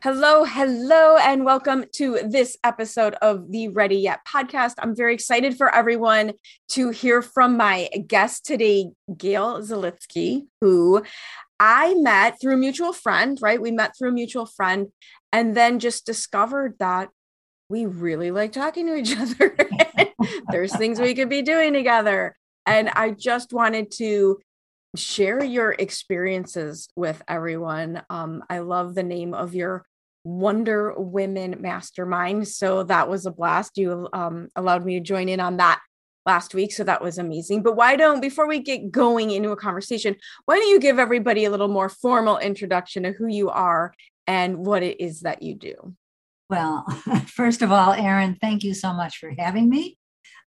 Hello, hello, and welcome to this episode of the Ready Yet podcast. I'm very excited for everyone to hear from my guest today, Gail Zalitsky, who I met through a mutual friend, right? We met through a mutual friend and then just discovered that we really like talking to each other. There's things we could be doing together. And I just wanted to share your experiences with everyone. Um, I love the name of your Wonder Women Mastermind. So that was a blast. You um, allowed me to join in on that last week. So that was amazing. But why don't, before we get going into a conversation, why don't you give everybody a little more formal introduction of who you are and what it is that you do? Well, first of all, Erin, thank you so much for having me.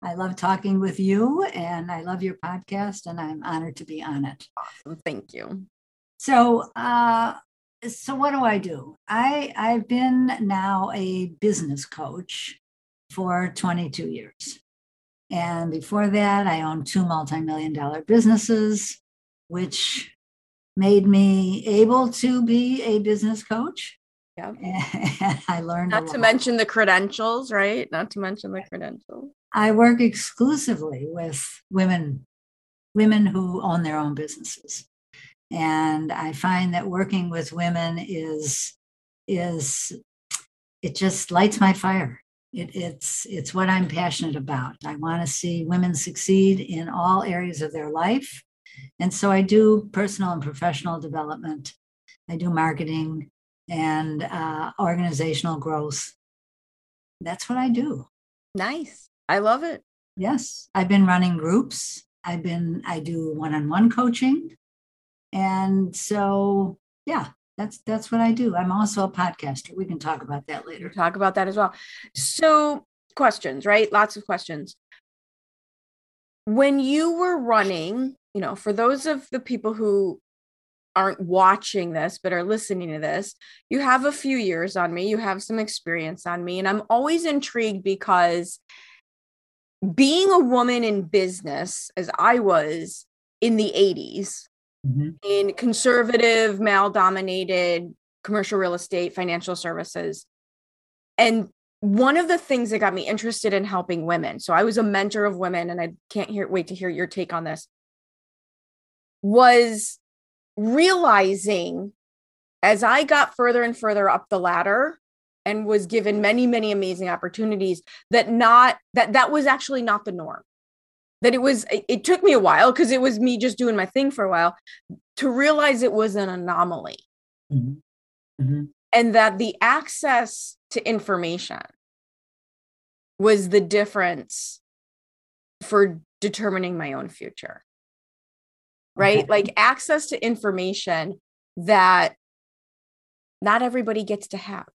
I love talking with you and I love your podcast and I'm honored to be on it. Awesome. Thank you. So, uh, so what do I do? I I've been now a business coach for 22 years. And before that, I owned two multi-million dollar businesses, which made me able to be a business coach. Yeah. And I learned not to mention the credentials, right? Not to mention the credentials. I work exclusively with women, women who own their own businesses. And I find that working with women is is it just lights my fire. It, it's it's what I'm passionate about. I want to see women succeed in all areas of their life, and so I do personal and professional development. I do marketing and uh, organizational growth. That's what I do. Nice. I love it. Yes. I've been running groups. I've been, I do one on one coaching. And so, yeah, that's that's what I do. I'm also a podcaster. We can talk about that later. Talk about that as well. So, questions, right? Lots of questions. When you were running, you know, for those of the people who aren't watching this but are listening to this, you have a few years on me, you have some experience on me, and I'm always intrigued because being a woman in business, as I was in the 80s, mm-hmm. in conservative, male dominated commercial real estate, financial services. And one of the things that got me interested in helping women, so I was a mentor of women, and I can't hear, wait to hear your take on this, was realizing as I got further and further up the ladder and was given many many amazing opportunities that not that that was actually not the norm. That it was it took me a while because it was me just doing my thing for a while to realize it was an anomaly. Mm-hmm. Mm-hmm. and that the access to information was the difference for determining my own future. Right? Like access to information that not everybody gets to have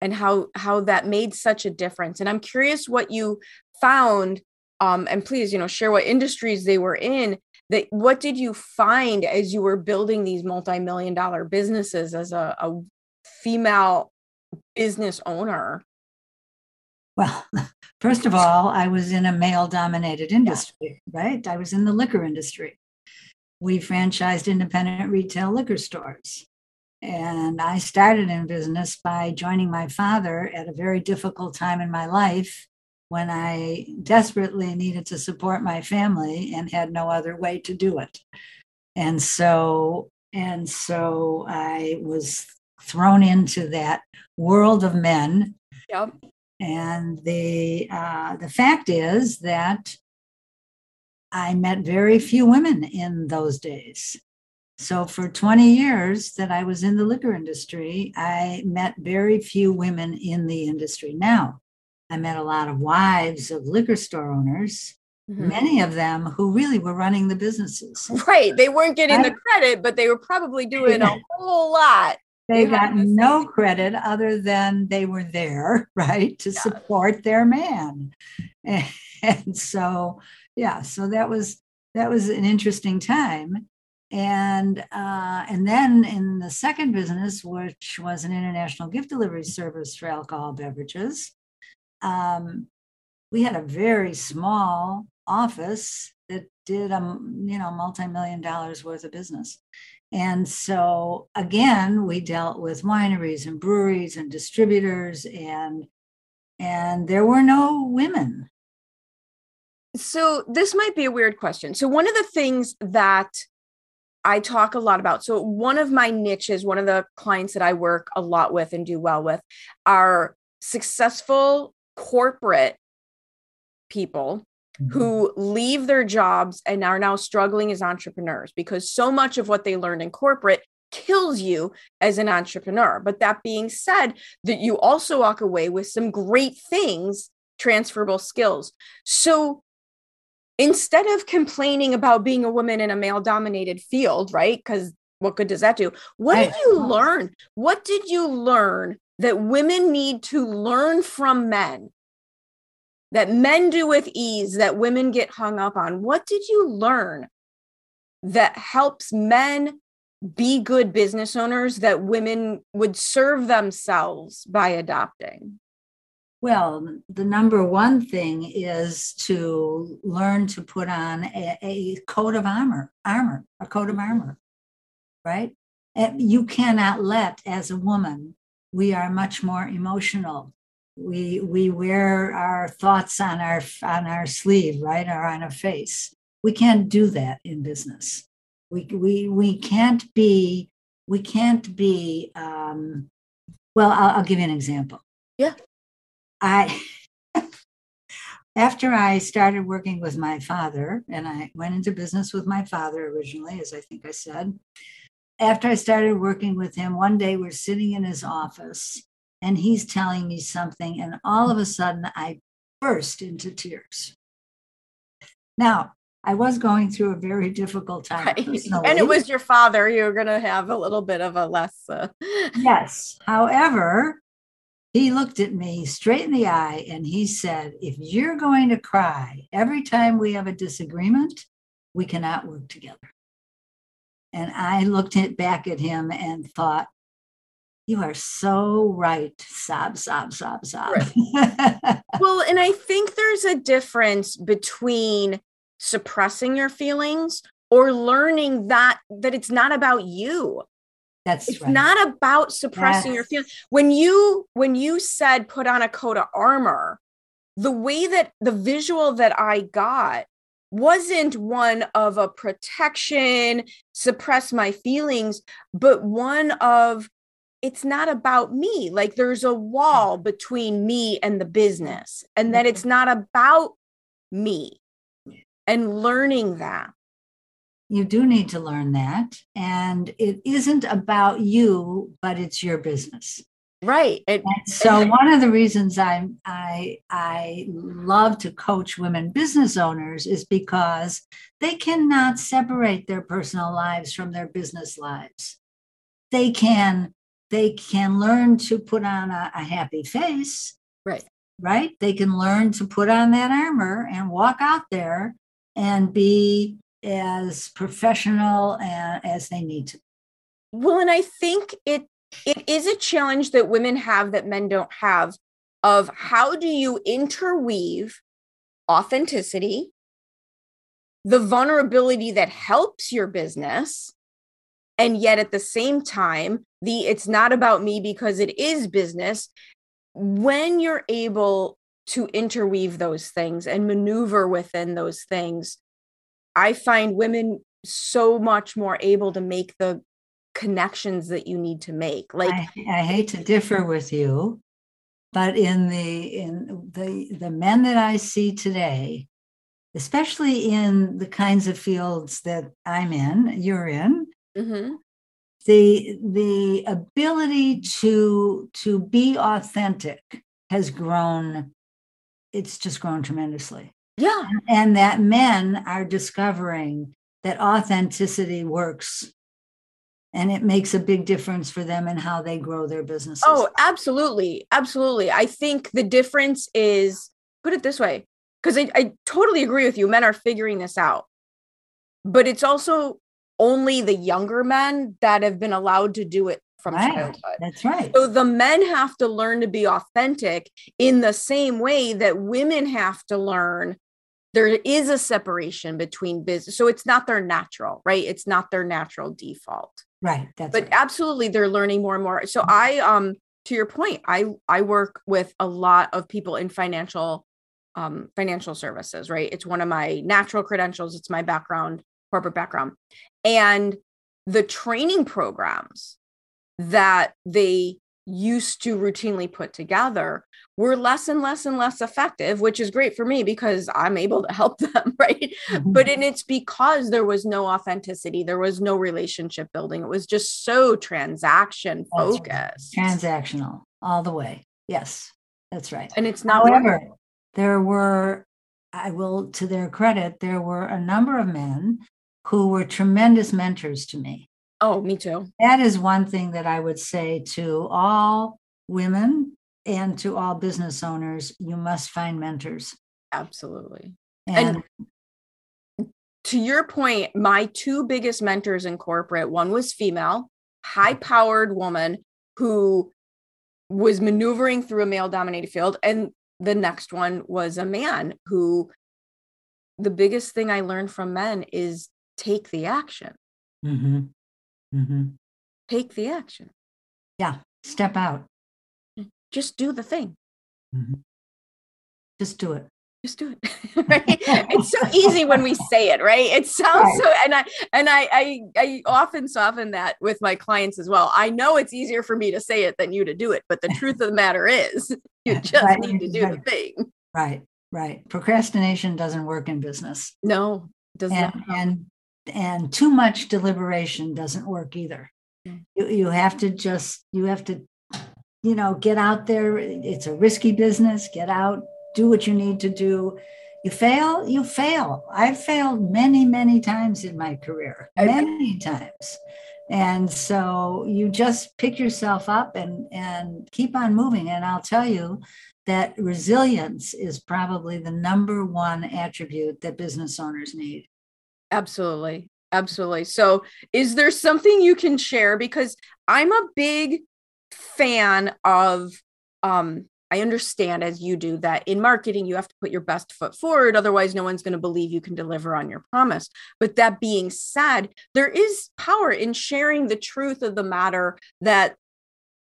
and how how that made such a difference. And i'm curious what you found um, and please you know share what industries they were in that what did you find as you were building these multi-million dollar businesses as a, a female business owner? Well first of all i was in a male dominated industry yeah. right? I was in the liquor industry. We franchised independent retail liquor stores and I started in business by joining my father at a very difficult time in my life when I desperately needed to support my family and had no other way to do it. And so and so I was thrown into that world of men. Yep. And the uh, the fact is that I met very few women in those days. So for 20 years that I was in the liquor industry, I met very few women in the industry. Now, I met a lot of wives of liquor store owners, mm-hmm. many of them who really were running the businesses. Right. They weren't getting the credit, but they were probably doing a whole lot. They got no credit other than they were there, right, to yeah. support their man. And, and so, yeah, so that was that was an interesting time and uh, and then in the second business, which was an international gift delivery service for alcohol beverages, um, we had a very small office that did a you know multi-million dollars worth of business. And so again we dealt with wineries and breweries and distributors and and there were no women. So this might be a weird question. So one of the things that I talk a lot about. So, one of my niches, one of the clients that I work a lot with and do well with are successful corporate people mm-hmm. who leave their jobs and are now struggling as entrepreneurs because so much of what they learned in corporate kills you as an entrepreneur. But that being said, that you also walk away with some great things, transferable skills. So, instead of complaining about being a woman in a male dominated field, right? Because what good does that do? What did you learn? What did you learn that women need to learn from men? That men do with ease, that women get hung up on. What did you learn that helps men be good business owners that women would serve themselves by adopting? Well, the number one thing is to learn to put on a, a coat of armor, armor, a coat of armor, right? You cannot let, as a woman, we are much more emotional. We we wear our thoughts on our on our sleeve, right, or on our face. We can't do that in business. We we we can't be we can't be. Um, well, I'll, I'll give you an example. Yeah. I after I started working with my father, and I went into business with my father originally, as I think I said. After I started working with him, one day we're sitting in his office and he's telling me something, and all of a sudden I burst into tears. Now, I was going through a very difficult time. Right. And it was your father. You were going to have a little bit of a less. Uh... Yes. However, he looked at me straight in the eye and he said, If you're going to cry every time we have a disagreement, we cannot work together. And I looked at, back at him and thought, You are so right. Sob, sob, sob, sob. Right. well, and I think there's a difference between suppressing your feelings or learning that that it's not about you that's it's right. not about suppressing yes. your feelings. When you when you said put on a coat of armor, the way that the visual that I got wasn't one of a protection, suppress my feelings, but one of it's not about me. Like there's a wall mm-hmm. between me and the business, and that mm-hmm. it's not about me and learning that you do need to learn that. And it isn't about you, but it's your business. Right. It, and so one of the reasons I I I love to coach women business owners is because they cannot separate their personal lives from their business lives. They can they can learn to put on a, a happy face. Right. Right. They can learn to put on that armor and walk out there and be as professional as they need to. Well, and I think it it is a challenge that women have that men don't have of how do you interweave authenticity, the vulnerability that helps your business, and yet at the same time, the it's not about me because it is business. When you're able to interweave those things and maneuver within those things, I find women so much more able to make the connections that you need to make. Like I, I hate to differ with you, but in the in the the men that I see today, especially in the kinds of fields that I'm in, you're in. Mm-hmm. The the ability to to be authentic has grown. It's just grown tremendously. Yeah. And that men are discovering that authenticity works and it makes a big difference for them and how they grow their businesses. Oh, absolutely. Absolutely. I think the difference is put it this way, because I, I totally agree with you. Men are figuring this out, but it's also only the younger men that have been allowed to do it from right. childhood. That's right. So the men have to learn to be authentic in the same way that women have to learn there is a separation between business. So it's not their natural, right? It's not their natural default. Right. That's but right. absolutely they're learning more and more. So I um to your point, I I work with a lot of people in financial um financial services, right? It's one of my natural credentials, it's my background, corporate background. And the training programs that they used to routinely put together were less and less and less effective, which is great for me because I'm able to help them, right? Mhm. But and it's because there was no authenticity, there was no relationship building. It was just so transaction That's right. focused. transactional all the way. Yes, that's right. And it's not However, there were, I will, to their credit, there were a number of men who were tremendous mentors to me. Oh, me too. That is one thing that I would say to all women and to all business owners you must find mentors. Absolutely. And, To your point, my two biggest mentors in corporate, one was female, high powered woman who was maneuvering through a male dominated field. And the next one was a man who the biggest thing I learned from men is take the action, Mhm. Mhm. take the action, yeah, step out. just do the thing. Mhm. Just do it. just do it right it's so easy when we say it right it sounds Right. so and i and I, I i often soften that with my clients as well i know it's easier for me to say it than you to do it but the truth of the matter is you just Right, need to do the thing Right, right. Procrastination doesn't work in business. no it does and not and and too much deliberation doesn't work either. Mm. you, you have to just you have to you know get out there. It's a risky business. Get out. Do what you need to do. You fail you fail. I've failed many many times in my career many times. And so you just pick yourself up and and keep on moving. And i'll tell you that resilience is probably the number one attribute that business owners need Absolutely. Absolutely. So, is there something you can share? Because I'm a big fan of, um, I understand as you do that in marketing, you have to put your best foot forward. Otherwise, no one's going to believe you can deliver on your promise. But that being said, there is power in sharing the truth of the matter that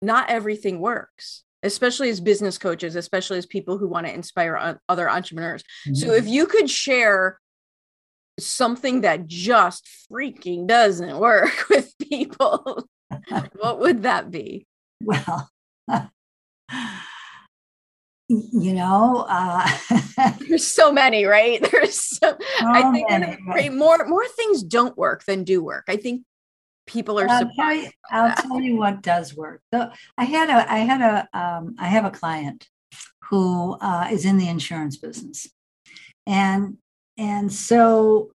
not everything works, especially as business coaches, especially as people who want to inspire other entrepreneurs. So if you could share something that just freaking doesn't work with people, what would that be? well you know uh There's so many, right? There's so I think many, more more things don't work than do work. I think people are I'll tell surprised. you, I'll tell you what does work. So I had a, I had a, um, I have a client who uh, is in the insurance business, and and so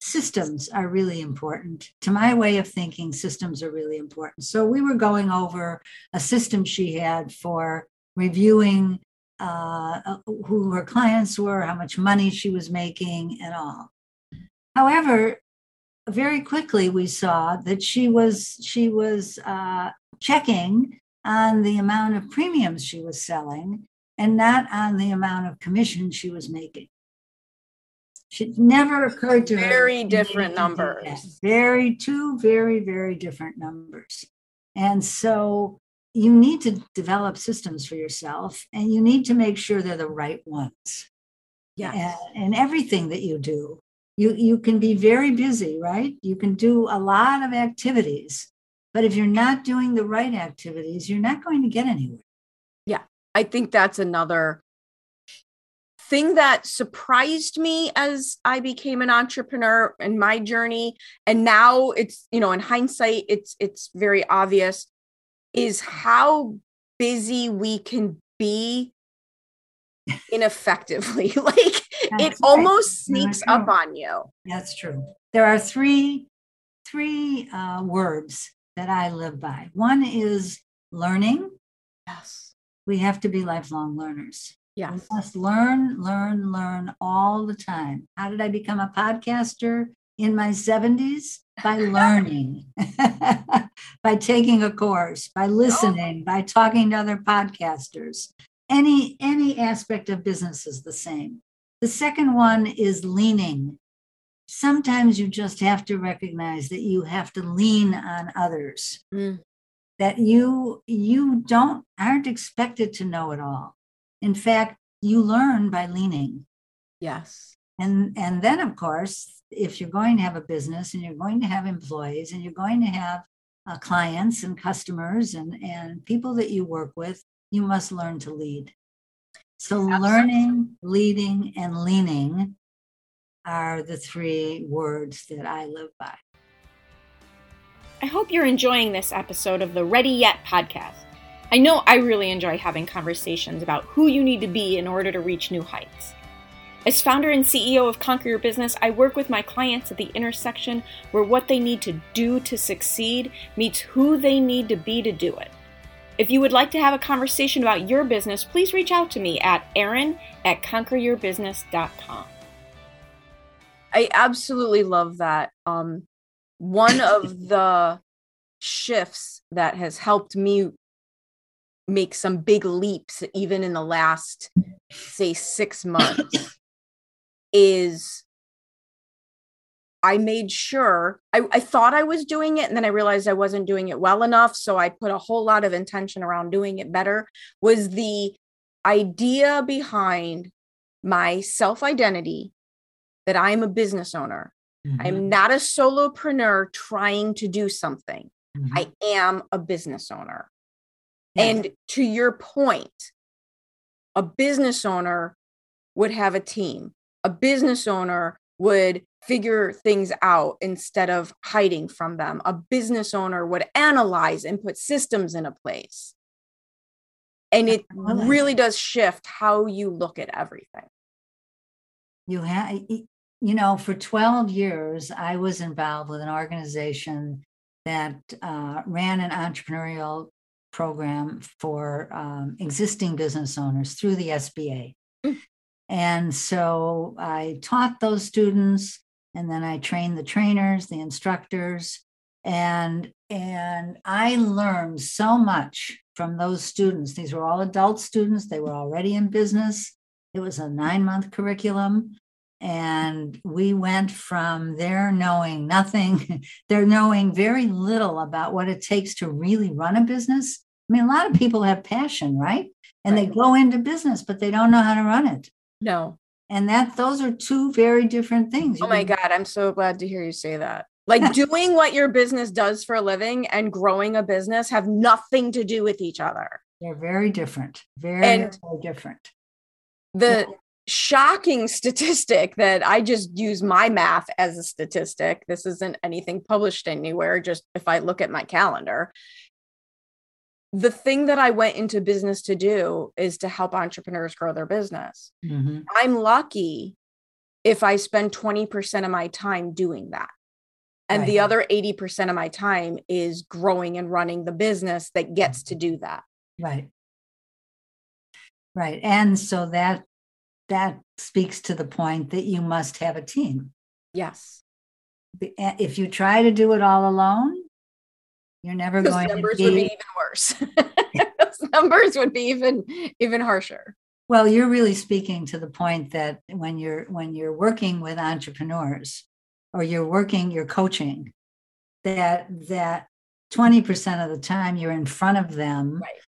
systems are really important to my way of thinking. Systems are really important. So we were going over a system she had for reviewing uh, uh, who her clients were, how much money she was making, and all. However, very quickly we saw that she was she was uh, checking on the amount of premiums she was selling and not on the amount of commission she was making. It never occurred to her. Very different numbers. Very two very very different numbers, and so you need to develop systems for yourself, and you need to make sure they're the right ones Yeah. and, and everything that you do. You, you can be very busy, right? You can do a lot of activities, but if you're not doing the right activities, you're not going to get anywhere. Yeah. I think that's another thing that surprised me as I became an entrepreneur in my journey, and now it's, you know, in hindsight, it's it's very obvious, is how busy we can be ineffectively. like That's it right. almost sneaks up on you. That's true. There are three three uh, words that I live by. One is learning. Yes. We have to be lifelong learners. Yes. We must learn, learn, learn all the time. How did I become a podcaster in my 70s? By learning, by taking a course, by listening, oh. by talking to other podcasters. Any any aspect of business is the same. The second one is leaning. Sometimes you just have to recognize that you have to lean on others. Mm. That you you don't aren't expected to know it all in fact, you learn by leaning. Yes. And and then of course, if you're going to have a business and you're going to have employees and you're going to have uh, clients and customers and and people that you work with, you must learn to lead. So Absolutely. learning, leading and leaning are the three words that I live by. I hope you're enjoying this episode of the Ready Yet podcast. I know I really enjoy having conversations about who you need to be in order to reach new heights. As founder and CEO of Conquer Your Business, I work with my clients at the intersection where what they need to do to succeed meets who they need to be to do it. If you would like to have a conversation about your business, please reach out to me at erin at conqueryourbusiness.com. I absolutely love that. Um, one of the shifts that has helped me make some big leaps even in the last say 6 months is I made sure I, I, thought I was doing it and then I realized I wasn't doing it well enough. So I put a whole lot of intention around doing it better. Was the idea behind my self identity that I'm a business owner. Mm-hmm. I'm not a solopreneur trying to do something. Mm-hmm. I am a business owner. And to your point, a business owner would have a team. A business owner would figure things out instead of hiding from them. A business owner would analyze and put systems in a place. And it really does shift how you look at everything. You have, you know, for 12 years, I was involved with an organization that uh, ran an entrepreneurial program for um, existing business owners through the SBA. Mm. And so I taught those students, and then I trained the trainers, the instructors, and and I learned so much from those students. These were all adult students; they were already in business. It was a nine month curriculum. And we went from there knowing nothing, they're knowing very little about what it takes to really run a business. I mean, a lot of people have passion, right? And right. they go into business, but they don't know how to run it. No. And that those are two very different things. You oh my can, God. I'm so glad to hear you say that. Like doing what your business does for a living and growing a business have nothing to do with each other. They're very different. Very, and very different. The yeah shocking statistic that I just use my math as a statistic. This isn't anything published anywhere, just if I look at my calendar. The thing that I went into business to do is to help entrepreneurs grow their business. Mm-hmm. I'm lucky if I spend 20% of my time doing that. And right. the other 80% of my time is growing and running the business that gets to do that. Right. Right. And so that that speaks to the point that you must have a team. Yes. If you try to do it all alone, you're never Those going numbers to be... Numbers would be even worse. Those numbers would be even even harsher. Well, you're really speaking to the point that when you're when you're working with entrepreneurs or you're working, you're coaching, that that 20% of the time you're in front of them right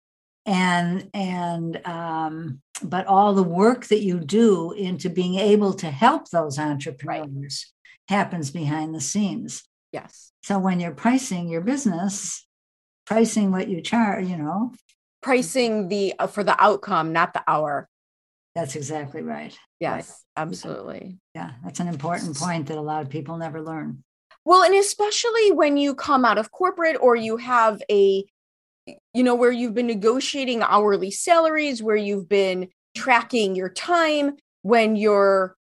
and and um, but all the work that you do into being able to help those entrepreneurs right. happens behind the scenes yes so when you're pricing your business pricing what you charge you know pricing the uh, for the outcome not the hour That's exactly right. Yes, right. absolutely. Yeah, that's an important point that a lot of people never learn. Well, and especially when you come out of corporate or you have a, you know, where you've been negotiating hourly salaries, where you've been tracking your time, when you're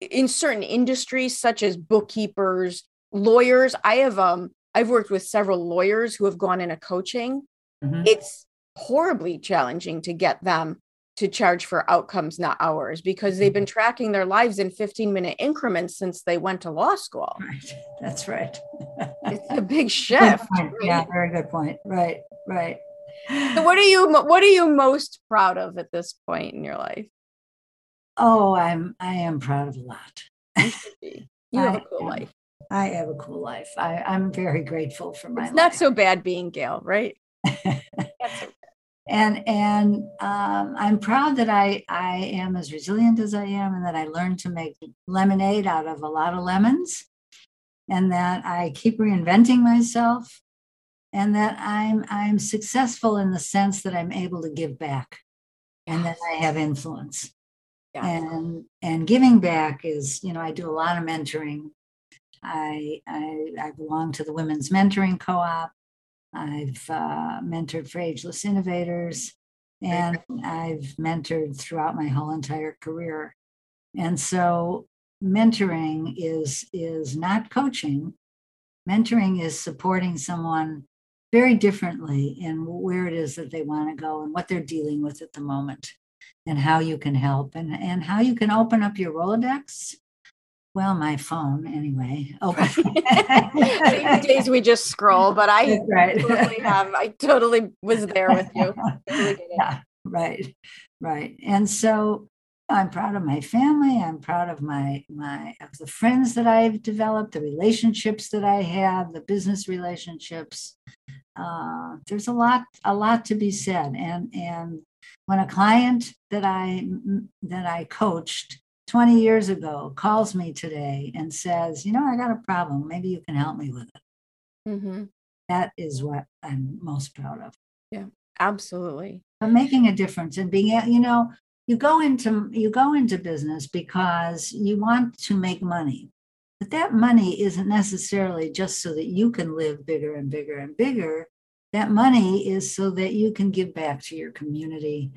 in certain industries such as bookkeepers, lawyers. I have um I've worked with several lawyers who have gone into coaching. Mm-hmm. It's horribly challenging to get them to charge for outcomes, not hours, because they've been mm-hmm. tracking their lives in 15 minute increments since they went to law school. Right. That's right. it's a big shift. Right? Yeah, very good point. Right, right. So what are you what are you most proud of at this point in your life? Oh, I'm I am proud of a lot. You, you have a cool life. I have a cool life. I, I'm very grateful for my it's life. not so bad being Gail, right? and and um, I'm proud that I I am as resilient as I am, and that I learned to make lemonade out of a lot of lemons, and that I keep reinventing myself, and that I'm I'm successful in the sense that I'm able to give back, and that I have influence. Yeah. And and giving back is you know I do a lot of mentoring. I I, I belong to the Women's Mentoring Co-op. I've uh, mentored for ageless innovators, and I've mentored throughout my whole entire career. And so, mentoring is is not coaching. Mentoring is supporting someone very differently in where it is that they want to go and what they're dealing with at the moment, and how you can help, and and how you can open up your Rolodex well, my phone anyway. Oh, days we just scroll, but I right. totally have. I totally was there with you. yeah, right, right. And so I'm proud of my family. I'm proud of my my of the friends that I've developed, the relationships that I have, the business relationships. Uh, there's a lot a lot to be said, and and when a client that I that I coached 20 years ago calls me today and says, You know, I got a problem. Maybe you can help me with it. Mm-hmm. That is what I'm most proud of. Yeah, absolutely. But making a difference and being, you know, you go into you go into business because you want to make money but that money isn't necessarily just so that you can live bigger and bigger and bigger. That money is so that you can give back to your community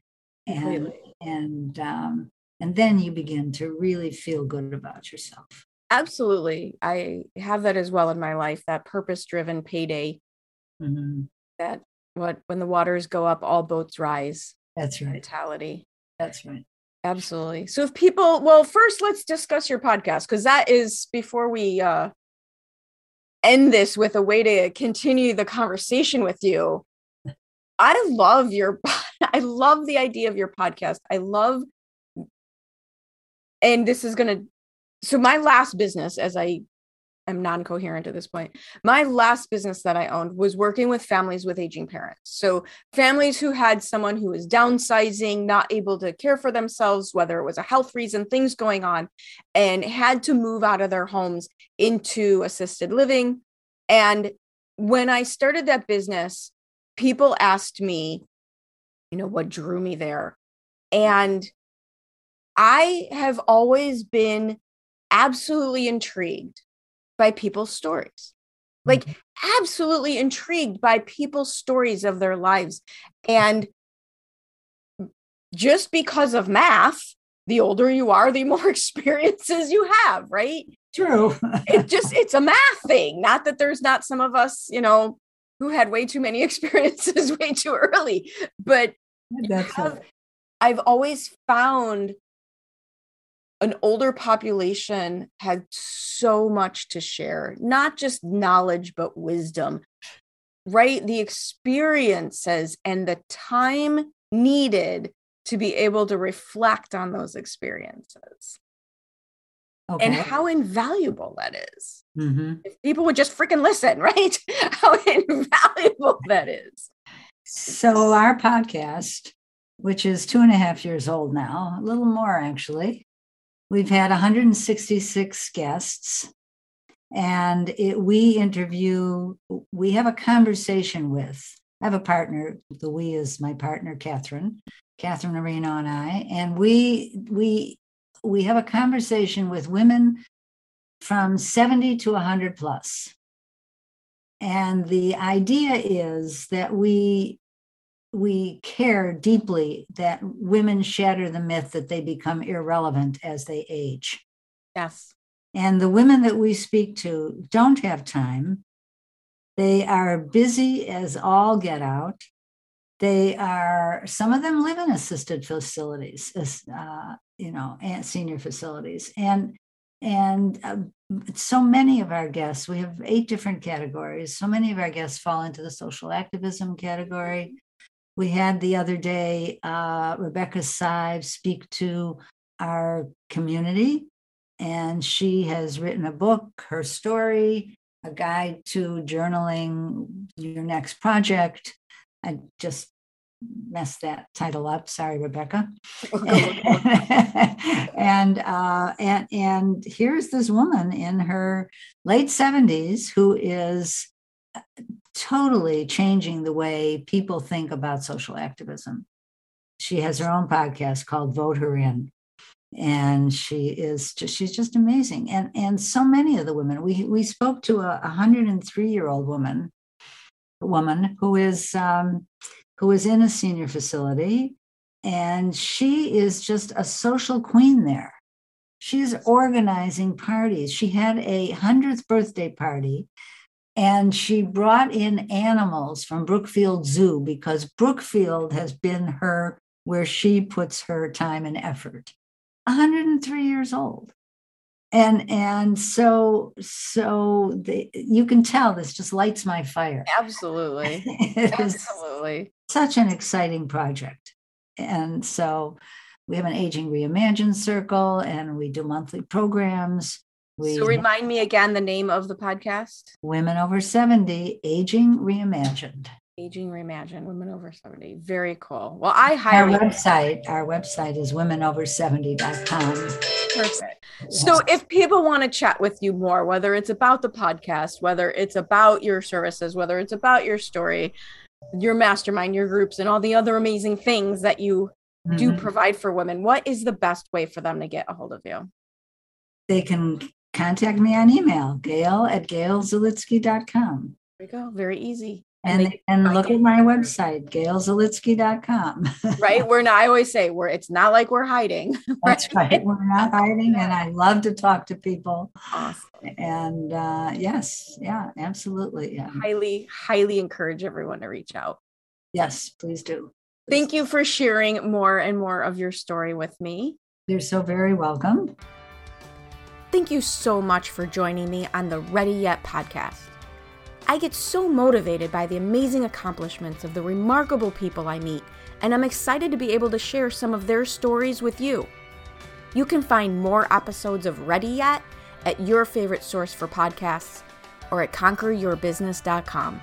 and Completely. and um, and then you begin to really feel good about yourself. Absolutely. I have that as well in my life that purpose driven payday mm-hmm. that what when the waters go up all boats rise that's right. mentality. That's right absolutely. So if people well first let's discuss your podcast because that is before we uh end this with a way to continue the conversation with you i love your i love the idea of your podcast. I love and this is going to so my last business as i am non-coherent at this point. My last business that i owned was working with families with aging parents. So families who had someone who was downsizing not able to care for themselves whether it was a health reason things going on and had to move out of their homes into assisted living. And when i started that business people asked me you know what drew me there. And I have always been absolutely intrigued by people's stories. Like, mm-hmm. absolutely intrigued by people's stories of their lives. And just because of math, the older you are, the more experiences you have, right? True. it just, it's a math thing. Not that there's not some of us, you know, who had way too many experiences way too early, but have, I've always found an older population had so much to share, not just knowledge, but wisdom, right? The experiences and the time needed to be able to reflect on those experiences. Okay. And how invaluable that is. Mm-hmm. If people would just freaking listen, right? how invaluable that is. So, our podcast, which is two and a half years old now, a little more actually, We've had 166 guests, and it, we interview, we have a conversation with I have a partner. The we is my partner, Catherine, Catherine Arena and I, and we we we have a conversation with women from 70 to 100 plus. And the idea is that we we care deeply that women shatter the myth that they become irrelevant as they age. Yes. And the women that we speak to don't have time. They are busy as all get out. They are, some of them live in assisted facilities, uh, you know, and senior facilities. And and uh, so many of our guests, we have eight different categories. So many of our guests fall into the social activism category. We had the other day uh, Rebecca Sive speak to our community, and she has written a book, her story, a guide to journaling your next project. I just messed that title up. Sorry, Rebecca. and uh, and and here's this woman in her late 70s who is totally changing the way people think about social activism. She has her own podcast called Vote Her In. And she is just, she's just amazing. And, and so many of the women, we, we spoke to a 103 year old woman, woman who is, um, who is in a senior facility. And she is just a social queen there. She's organizing parties. She had a 100th birthday party and she brought in animals from Brookfield Zoo because Brookfield has been her where she puts her time and effort. 103 years old. And and so so the, you can tell this just lights my fire. Absolutely. Absolutely. Such an exciting project. And so we have an aging reimagined circle and we do monthly programs we so remind me again the name of the podcast Women Over 70 Aging Reimagined. Aging Reimagined, Women Over 70. Very cool. Well, I highly. Our website, our website is womenover70.com. Perfect. So if people want to chat with you more, whether it's about the podcast, whether it's about your services, whether it's about your story, your mastermind, your groups, and all the other amazing things that you mm-hmm. do provide for women, what is the best way for them to get a hold of you? They can contact me on email, gail at gailzalitsky.com. There we go. Very easy. And, and, and look at my website, gailzalitsky.com. right. We're not, I always say we're, it's not like we're hiding. Right? That's right. We're not hiding. And I love to talk to people. Awesome. And uh, yes, yeah, absolutely. Yeah. Highly, highly encourage everyone to reach out. Yes, please do. Please Thank you for sharing more and more of your story with me. You're so very welcome. Thank you so much for joining me on the Ready Yet podcast. I get so motivated by the amazing accomplishments of the remarkable people I meet, and I'm excited to be able to share some of their stories with you. You can find more episodes of Ready Yet at your favorite source for podcasts or at conqueryourbusiness.com.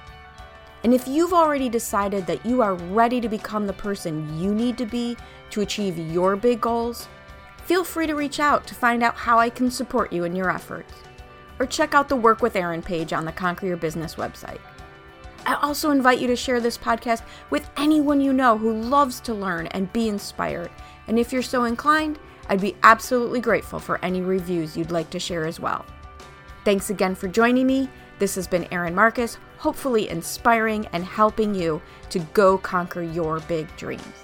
And if you've already decided that you are ready to become the person you need to be to achieve your big goals, Feel free to reach out to find out how I can support you in your efforts. Or check out the Work with Erin page on the Conquer Your Business website. I also invite you to share this podcast with anyone you know who loves to learn and be inspired. And if you're so inclined, I'd be absolutely grateful for any reviews you'd like to share as well. Thanks again for joining me. This has been Erin Marcus, hopefully inspiring and helping you to go conquer your big dreams.